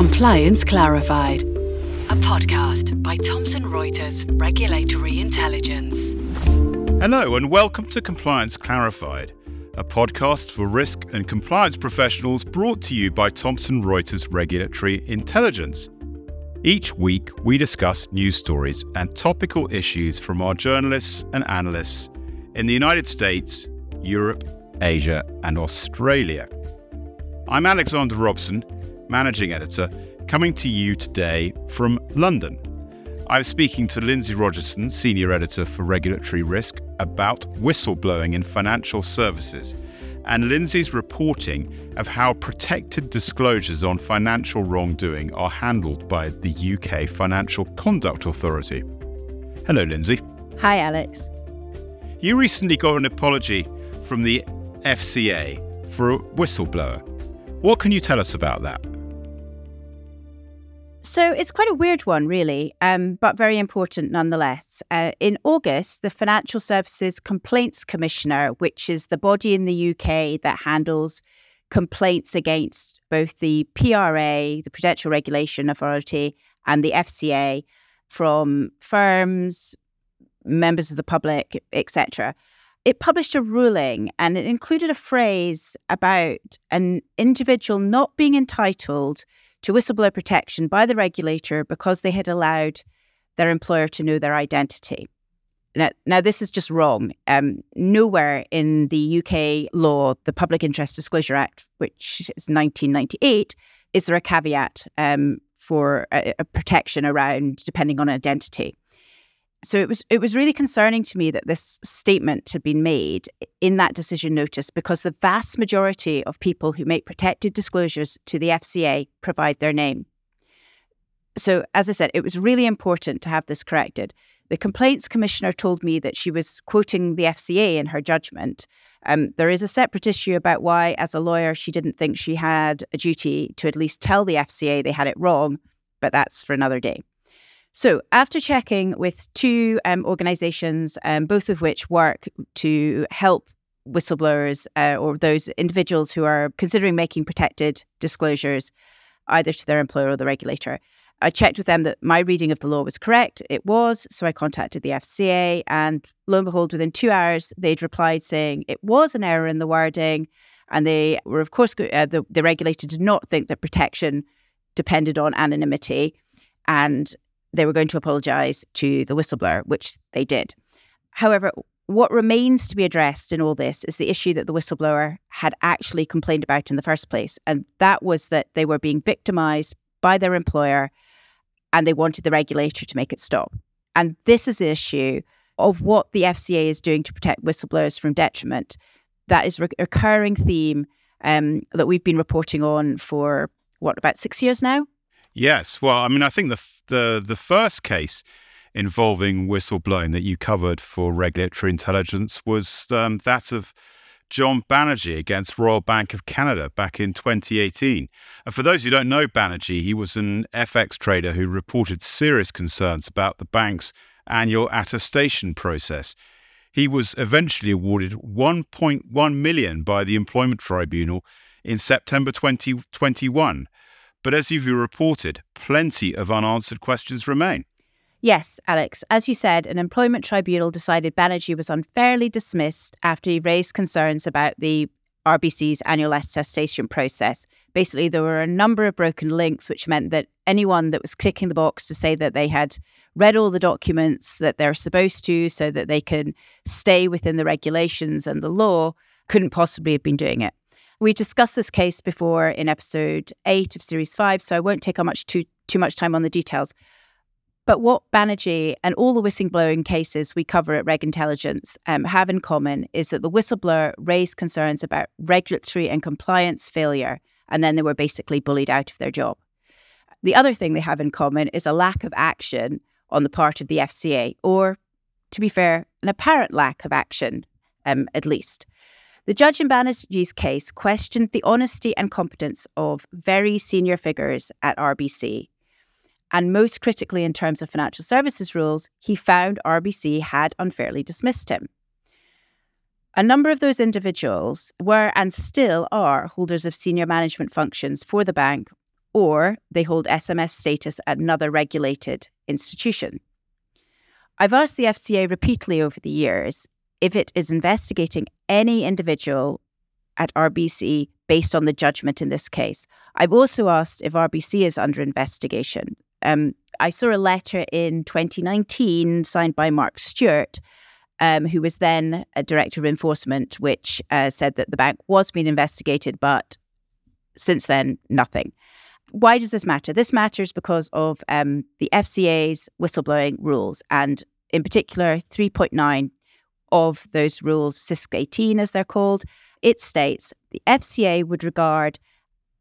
Compliance Clarified, a podcast by Thomson Reuters Regulatory Intelligence. Hello, and welcome to Compliance Clarified, a podcast for risk and compliance professionals brought to you by Thomson Reuters Regulatory Intelligence. Each week, we discuss news stories and topical issues from our journalists and analysts in the United States, Europe, Asia, and Australia. I'm Alexander Robson, Managing Editor, coming to you today from London. I'm speaking to Lindsey Rogerson, Senior Editor for Regulatory Risk, about whistleblowing in financial services and Lindsey's reporting of how protected disclosures on financial wrongdoing are handled by the UK Financial Conduct Authority. Hello, Lindsey. Hi, Alex. You recently got an apology from the FCA for a whistleblower. What can you tell us about that? So it's quite a weird one, really, um, but very important nonetheless. Uh, in August, the Financial Services Complaints Commissioner, which is the body in the UK that handles complaints against both the PRA, the Prudential Regulation Authority, and the FCA from firms, members of the public, etc. It published a ruling and it included a phrase about an individual not being entitled to whistleblower protection by the regulator because they had allowed their employer to know their identity. Now, now this is just wrong. Um, nowhere in the UK law, the Public Interest Disclosure Act, which is 1998, is there a caveat um, for a, a protection around depending on identity so it was it was really concerning to me that this statement had been made in that decision notice because the vast majority of people who make protected disclosures to the FCA provide their name. So as I said, it was really important to have this corrected. The complaints commissioner told me that she was quoting the FCA in her judgment. Um, there is a separate issue about why, as a lawyer, she didn't think she had a duty to at least tell the FCA they had it wrong, but that's for another day. So, after checking with two um, organizations, um, both of which work to help whistleblowers uh, or those individuals who are considering making protected disclosures, either to their employer or the regulator, I checked with them that my reading of the law was correct. It was. So I contacted the FCA, and lo and behold, within two hours, they'd replied saying it was an error in the wording. And they were, of course, uh, the, the regulator did not think that protection depended on anonymity. And they were going to apologise to the whistleblower, which they did. However, what remains to be addressed in all this is the issue that the whistleblower had actually complained about in the first place. And that was that they were being victimised by their employer and they wanted the regulator to make it stop. And this is the issue of what the FCA is doing to protect whistleblowers from detriment. That is a recurring theme um, that we've been reporting on for what, about six years now? Yes. Well, I mean, I think the the the first case involving whistleblowing that you covered for regulatory intelligence was um, that of John Banerjee against Royal Bank of Canada back in 2018. And for those who don't know Banerjee, he was an FX trader who reported serious concerns about the bank's annual attestation process. He was eventually awarded 1.1 million by the Employment Tribunal in September 2021 but as you've reported, plenty of unanswered questions remain. Yes, Alex. As you said, an employment tribunal decided Banerjee was unfairly dismissed after he raised concerns about the RBC's annual attestation process. Basically, there were a number of broken links, which meant that anyone that was clicking the box to say that they had read all the documents that they're supposed to so that they can stay within the regulations and the law couldn't possibly have been doing it. We discussed this case before in episode eight of series five, so I won't take much too too much time on the details. But what Banerjee and all the whistleblowing cases we cover at Reg Intelligence um, have in common is that the whistleblower raised concerns about regulatory and compliance failure, and then they were basically bullied out of their job. The other thing they have in common is a lack of action on the part of the FCA, or, to be fair, an apparent lack of action, um, at least. The judge in Banerjee's case questioned the honesty and competence of very senior figures at RBC. And most critically, in terms of financial services rules, he found RBC had unfairly dismissed him. A number of those individuals were and still are holders of senior management functions for the bank or they hold SMF status at another regulated institution. I've asked the FCA repeatedly over the years if it is investigating any individual at RBC based on the judgment in this case. I've also asked if RBC is under investigation. Um, I saw a letter in 2019 signed by Mark Steward, um, who was then a director of enforcement, which uh, said that the bank was being investigated, but since then, nothing. Why does this matter? This matters because of um, the FCA's whistleblowing rules, and in particular, 3.9 of those rules, SYSC 18 as they're called, it states the FCA would regard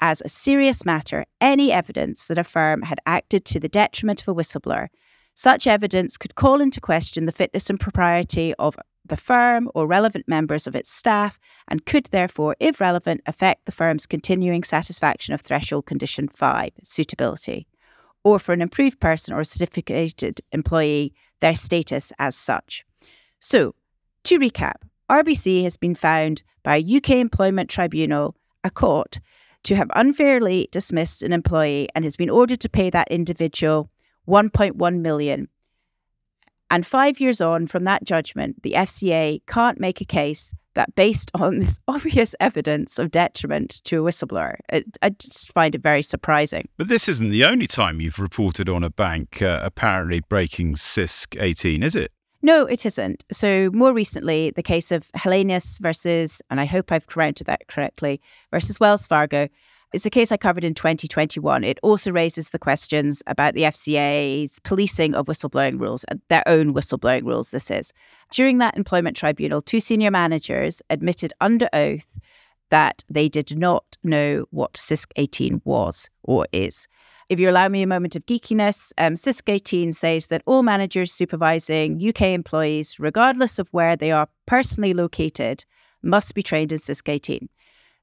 as a serious matter any evidence that a firm had acted to the detriment of a whistleblower. Such evidence could call into question the fitness and propriety of the firm or relevant members of its staff and could therefore, if relevant, affect the firm's continuing satisfaction of threshold condition 5, suitability, or for an approved person or certificated employee, their status as such. So, to recap, RBC has been found by a UK Employment Tribunal, a court, to have unfairly dismissed an employee and has been ordered to pay that individual 1.1 million. And five years on from that judgment, the FCA can't make a case that, based on this obvious evidence of detriment to a whistleblower, it, I just find it very surprising. But this isn't the only time you've reported on a bank uh, apparently breaking SYSC 18, is it? No, it isn't. So, more recently, the case of Hellenius versus, and I hope I've corrected that correctly, versus Wells Fargo is a case I covered in 2021. It also raises the questions about the FCA's policing of whistleblowing rules, uh, their own whistleblowing rules, this is. During that employment tribunal, two senior managers admitted under oath that they did not know what SYSC 18 was or is. If you allow me a moment of geekiness, um, SYSC 18 says that all managers supervising UK employees, regardless of where they are personally located, must be trained in SYSC 18.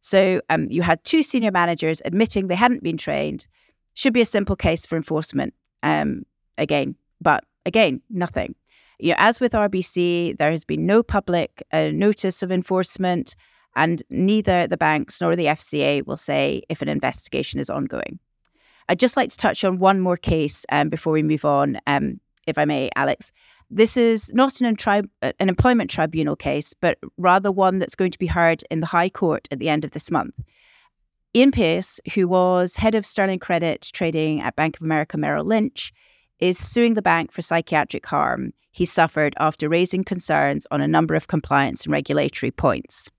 So um, you had two senior managers admitting they hadn't been trained. Should be a simple case for enforcement um, again, but again, nothing. You know, as with RBC, there has been no public uh, notice of enforcement, and neither the banks nor the FCA will say if an investigation is ongoing. I'd just like to touch on one more case um, before we move on, um, if I may, Alex. This is not an, tri- an employment tribunal case, but rather one that's going to be heard in the High Court at the end of this month. Ian Pearce, who was head of sterling credit trading at Bank of America Merrill Lynch, is suing the bank for psychiatric harm he suffered after raising concerns on a number of compliance and regulatory points.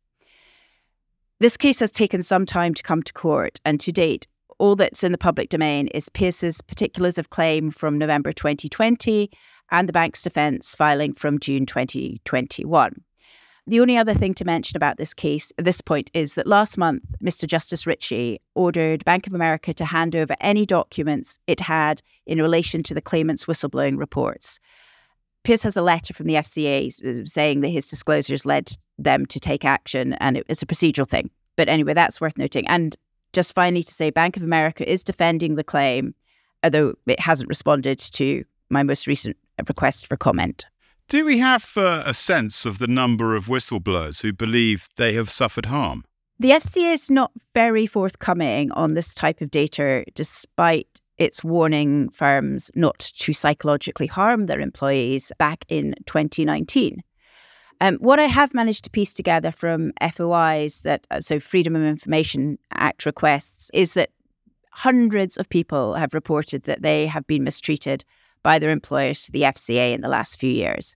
This case has taken some time to come to court, and to date, all that's in the public domain is Pearce's particulars of claim from November 2020 and the bank's defence filing from June 2021. The only other thing to mention about this case at this point is that last month, Mr. Justice Ritchie ordered Bank of America to hand over any documents it had in relation to the claimant's whistleblowing reports. Pearce has a letter from the FCA saying that his disclosures led them to take action, and it's a procedural thing. But anyway, that's worth noting. And just finally to say, Bank of America is defending the claim, although it hasn't responded to my most recent request for comment. Do we have uh, a sense of the number of whistleblowers who believe they have suffered harm? The FCA is not very forthcoming on this type of data, despite its warning firms not to psychologically harm their employees back in 2019. Um, what I have managed to piece together from FOIs that, uh, so Freedom of Information Act requests, is that hundreds of people have reported that they have been mistreated by their employers to the FCA in the last few years.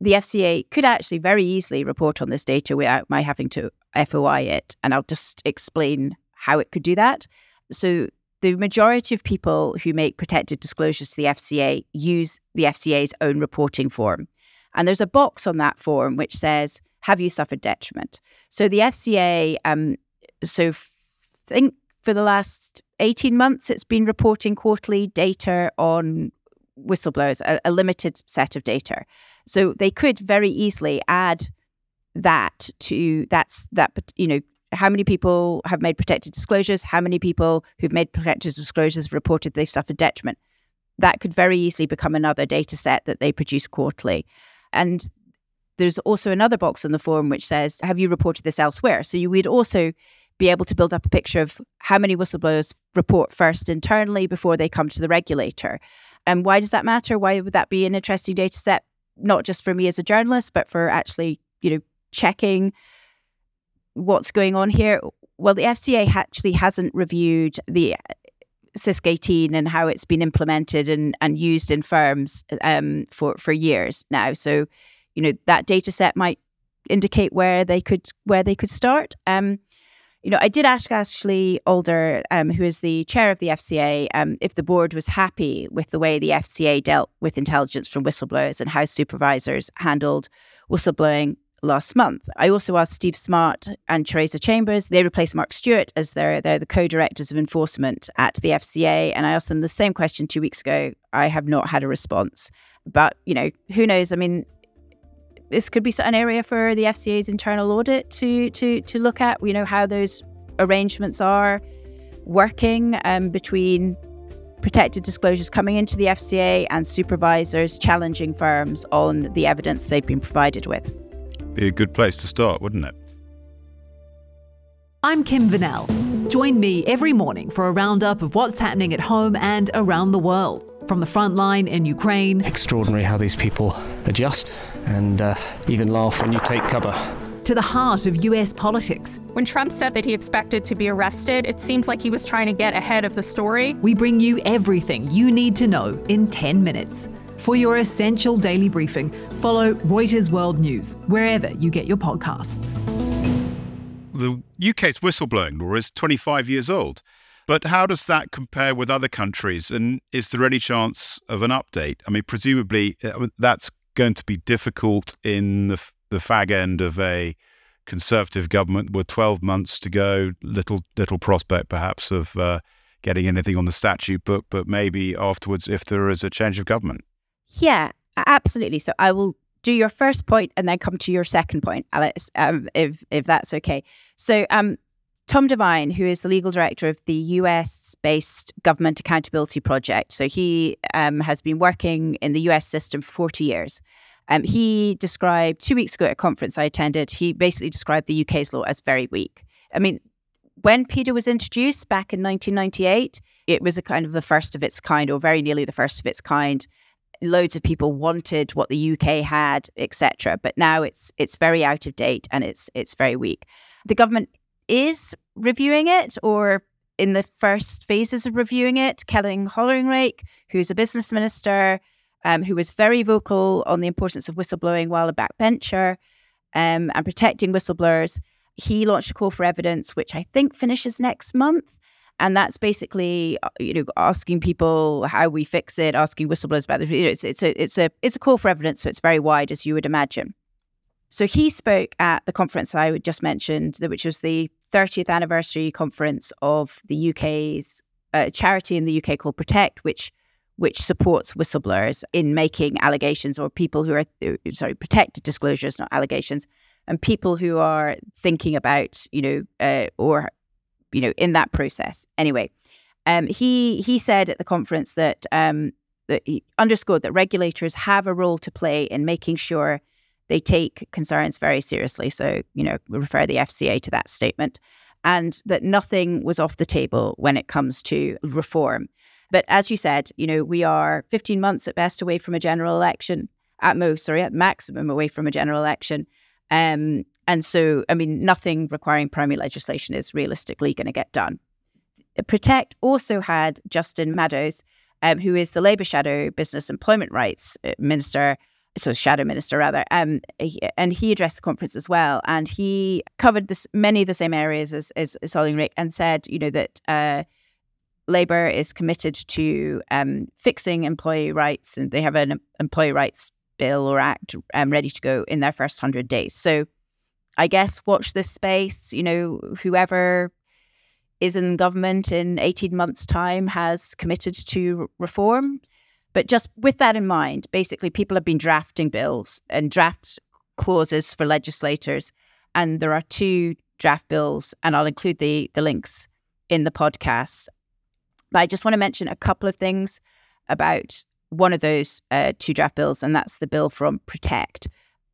The FCA could actually very easily report on this data without my having to FOI it. And I'll just explain how it could do that. So, the majority of people who make protected disclosures to the FCA use the FCA's own reporting form. And there's a box on that form which says, Have you suffered detriment? So the FCA, um, so think for the last 18 months, it's been reporting quarterly data on whistleblowers, a, a limited set of data. So they could very easily add that to that's that you know how many people have made protected disclosures how many people who've made protected disclosures have reported they've suffered detriment that could very easily become another data set that they produce quarterly and there's also another box on the form which says, Have you reported this elsewhere? So you would also be able to build up a picture of how many whistleblowers report first internally before they come to the regulator. And why does that matter? Why would that be an interesting data set, not just for me as a journalist, but for actually, you know, checking what's going on here? Well, the FCA actually hasn't reviewed the SYSC 18 and how it's been implemented and, and used in firms um, for, for years now. So, you know, that data set might indicate where they could where they could start. Um, you know, I did ask Ashley Alder, um, who is the chair of the FCA, um, if the board was happy with the way the FCA dealt with intelligence from whistleblowers and how supervisors handled whistleblowing last month. I also asked Steve Smart and Teresa Chambers. They replaced Mark Steward as their they're the co-directors of enforcement at the FCA. And I asked them the same question two weeks ago. I have not had a response. But you know, who knows? I mean, this could be an area for the FCA's internal audit to to to look at. You know how those arrangements are working um, between protected disclosures coming into the FCA and supervisors challenging firms on the evidence they've been provided with. Be a good place to start, wouldn't it? I'm Kim Vanell. Join me every morning for a roundup of what's happening at home and around the world. From the front line in Ukraine. Extraordinary how these people adjust and uh, even laugh when you take cover. To the heart of US politics. When Trump said that he expected to be arrested, it seems like he was trying to get ahead of the story. We bring you everything you need to know in 10 minutes. For your essential daily briefing, follow Reuters World News wherever you get your podcasts. The UK's whistleblowing law is 25 years old. But how does that compare with other countries? And is there any chance of an update? I mean, presumably uh, that's going to be difficult in the, the fag end of a conservative government with 12 months to go, little little prospect perhaps of uh, getting anything on the statute book, but maybe afterwards if there is a change of government. Yeah, absolutely. So I will do your first point and then come to your second point, Alice, um, if if that's okay. So um, Tom Devine, who is the legal director of the US based Government Accountability Project. So he um, has been working in the US system for 40 years. Um, he described two weeks ago at a conference I attended, he basically described the UK's law as very weak. I mean, when PIDA was introduced back in 1998, it was a kind of the first of its kind, or very nearly the first of its kind. Loads of people wanted what the UK had, etc. But now it's it's very out of date and it's it's very weak. The government is reviewing it or in the first phases of reviewing it, Kevin Hollinrake, who's a business minister, um, who was very vocal on the importance of whistleblowing while a backbencher um, and protecting whistleblowers, he launched a call for evidence, which I think finishes next month. And that's basically, uh, you know, asking people how we fix it, asking whistleblowers about it. You know, it's, it's a it's a it's a call for evidence, so it's very wide, as you would imagine. So he spoke at the conference I just mentioned, which was the 30th anniversary conference of the UK's uh, charity in the UK called Protect, which which supports whistleblowers in making allegations or people who are uh, sorry protected disclosures, not allegations, and people who are thinking about you know uh, or you know in that process. Anyway, um, he he said at the conference that um, that he underscored that regulators have a role to play in making sure they take concerns very seriously. So, you know, we refer the FCA to that statement and that nothing was off the table when it comes to reform. But as you said, you know, we are 15 months at best away from a general election, at most, sorry, at maximum away from a general election. Um, and so, I mean, nothing requiring primary legislation is realistically going to get done. Protect also had Justin Madders, um, who is the Labour Shadow Business Employment Rights uh, Minister, so shadow minister rather, um, and he addressed the conference as well, and he covered this many of the same areas as as, as Rick, and said, you know, that uh, Labour is committed to um, fixing employee rights, and they have an employee rights bill or act um, ready to go in their first hundred days. So, I guess watch this space. You know, whoever is in government in eighteen months' time has committed to reform but just with that in mind, basically, people have been drafting bills and draft clauses for legislators. And there are two draft bills, and I'll include the, the links in the podcast. But I just want to mention a couple of things about one of those uh, two draft bills, and that's the bill from Protect,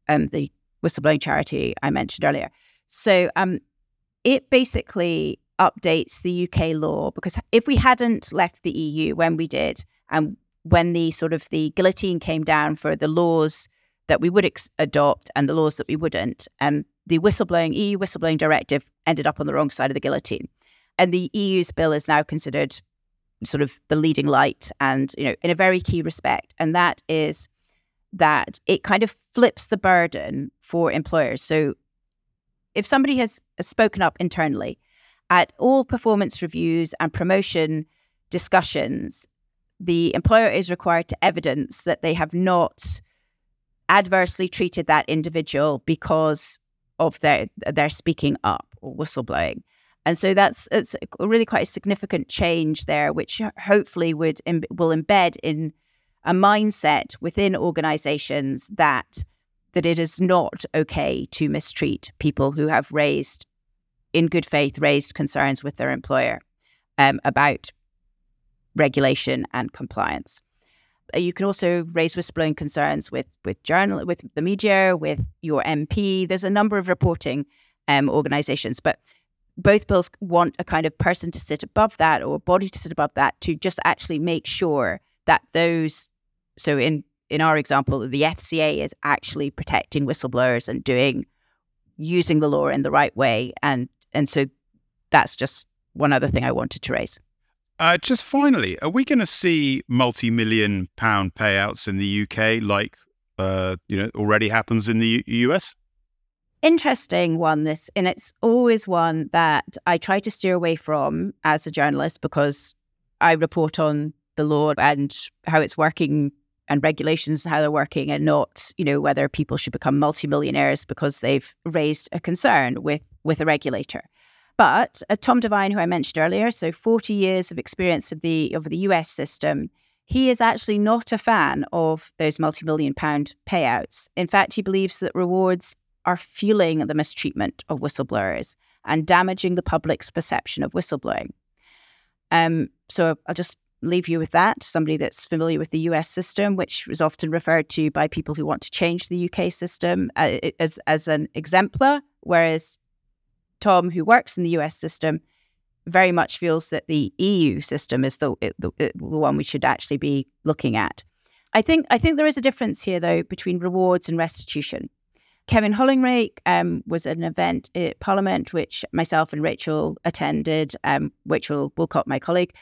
um, the whistleblowing charity I mentioned earlier. So, um, it basically updates the UK law because if we hadn't left the EU when we did, and when the sort of the guillotine came down for the laws that we would ex- adopt and the laws that we wouldn't, um, the whistleblowing EU whistleblowing directive ended up on the wrong side of the guillotine, and the EU's bill is now considered sort of the leading light, and you know in a very key respect, and that is that it kind of flips the burden for employers. So if somebody has spoken up internally at all performance reviews and promotion discussions, the employer is required to evidence that they have not adversely treated that individual because of their their speaking up or whistleblowing. And so that's it's really quite a significant change there, which hopefully would will embed in a mindset within organizations that that it is not okay to mistreat people who have raised, in good faith, raised concerns with their employer um, about regulation and compliance. Uh, you can also raise whistleblowing concerns with with journal with the media, with your MP. There's a number of reporting um, organisations, but both bills want a kind of person to sit above that or a body to sit above that to just actually make sure that those. So in in our example, the FCA is actually protecting whistleblowers and doing using the law in the right way, and and so that's just one other thing I wanted to raise. Uh, just finally, are we going to see multi-million pound payouts in the UK, like uh, you know already happens in the U- US? Interesting one. This, and it's always one that I try to steer away from as a journalist because I report on the law and how it's working and regulations how they're working and not you know whether people should become multimillionaires because they've raised a concern with with a regulator. But uh, Tom Devine who I mentioned earlier so 40 years of experience of the of the US system he is actually not a fan of those multi-million pound payouts. In fact he believes that rewards are fueling the mistreatment of whistleblowers and damaging the public's perception of whistleblowing. Um, so I'll just leave you with that. Somebody that's familiar with the US system, which is often referred to by people who want to change the UK system uh, as, as an exemplar, whereas Tom, who works in the US system, very much feels that the EU system is the, the, the one we should actually be looking at. I think I think there is a difference here, though, between rewards and restitution. Kevin Hollinrake um, was at an event at Parliament, which myself and Rachel attended. Um, Rachel Woolcott, my colleague,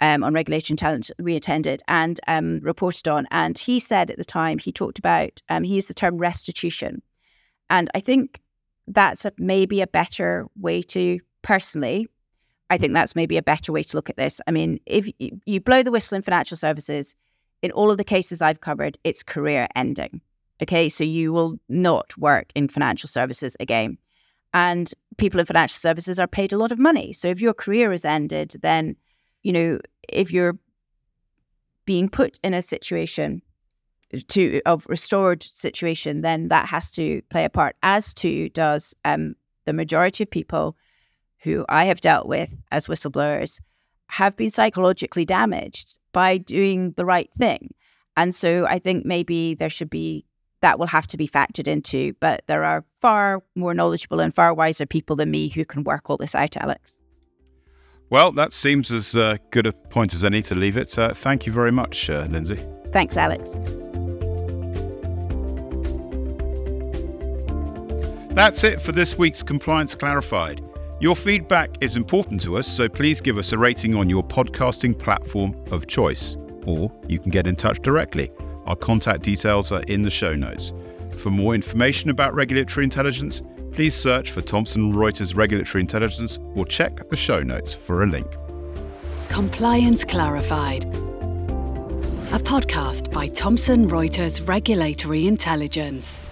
um, on regulation talent we attended and um, reported on. And he said at the time, he talked about, um, he used the term restitution. And I think that's a, maybe a better way to, personally, I think that's maybe a better way to look at this. I mean, if you blow the whistle in financial services, in all of the cases I've covered, it's career ending. Okay, so you will not work in financial services again. And people in financial services are paid a lot of money. So if your career is ended, then you know, if you're being put in a situation to of restored situation, then that has to play a part. As to does um, the majority of people who I have dealt with as whistleblowers have been psychologically damaged by doing the right thing, and so I think maybe there should be that will have to be factored into. But there are far more knowledgeable and far wiser people than me who can work all this out, Alex. Well, that seems as uh, good a point as any to leave it. Uh, thank you very much, uh, Lindsey. Thanks, Alex. That's it for this week's Compliance Clarified. Your feedback is important to us, so please give us a rating on your podcasting platform of choice, or you can get in touch directly. Our contact details are in the show notes. For more information about regulatory intelligence, please search for Thomson Reuters Regulatory Intelligence or check the show notes for a link. Compliance Clarified, a podcast by Thomson Reuters Regulatory Intelligence.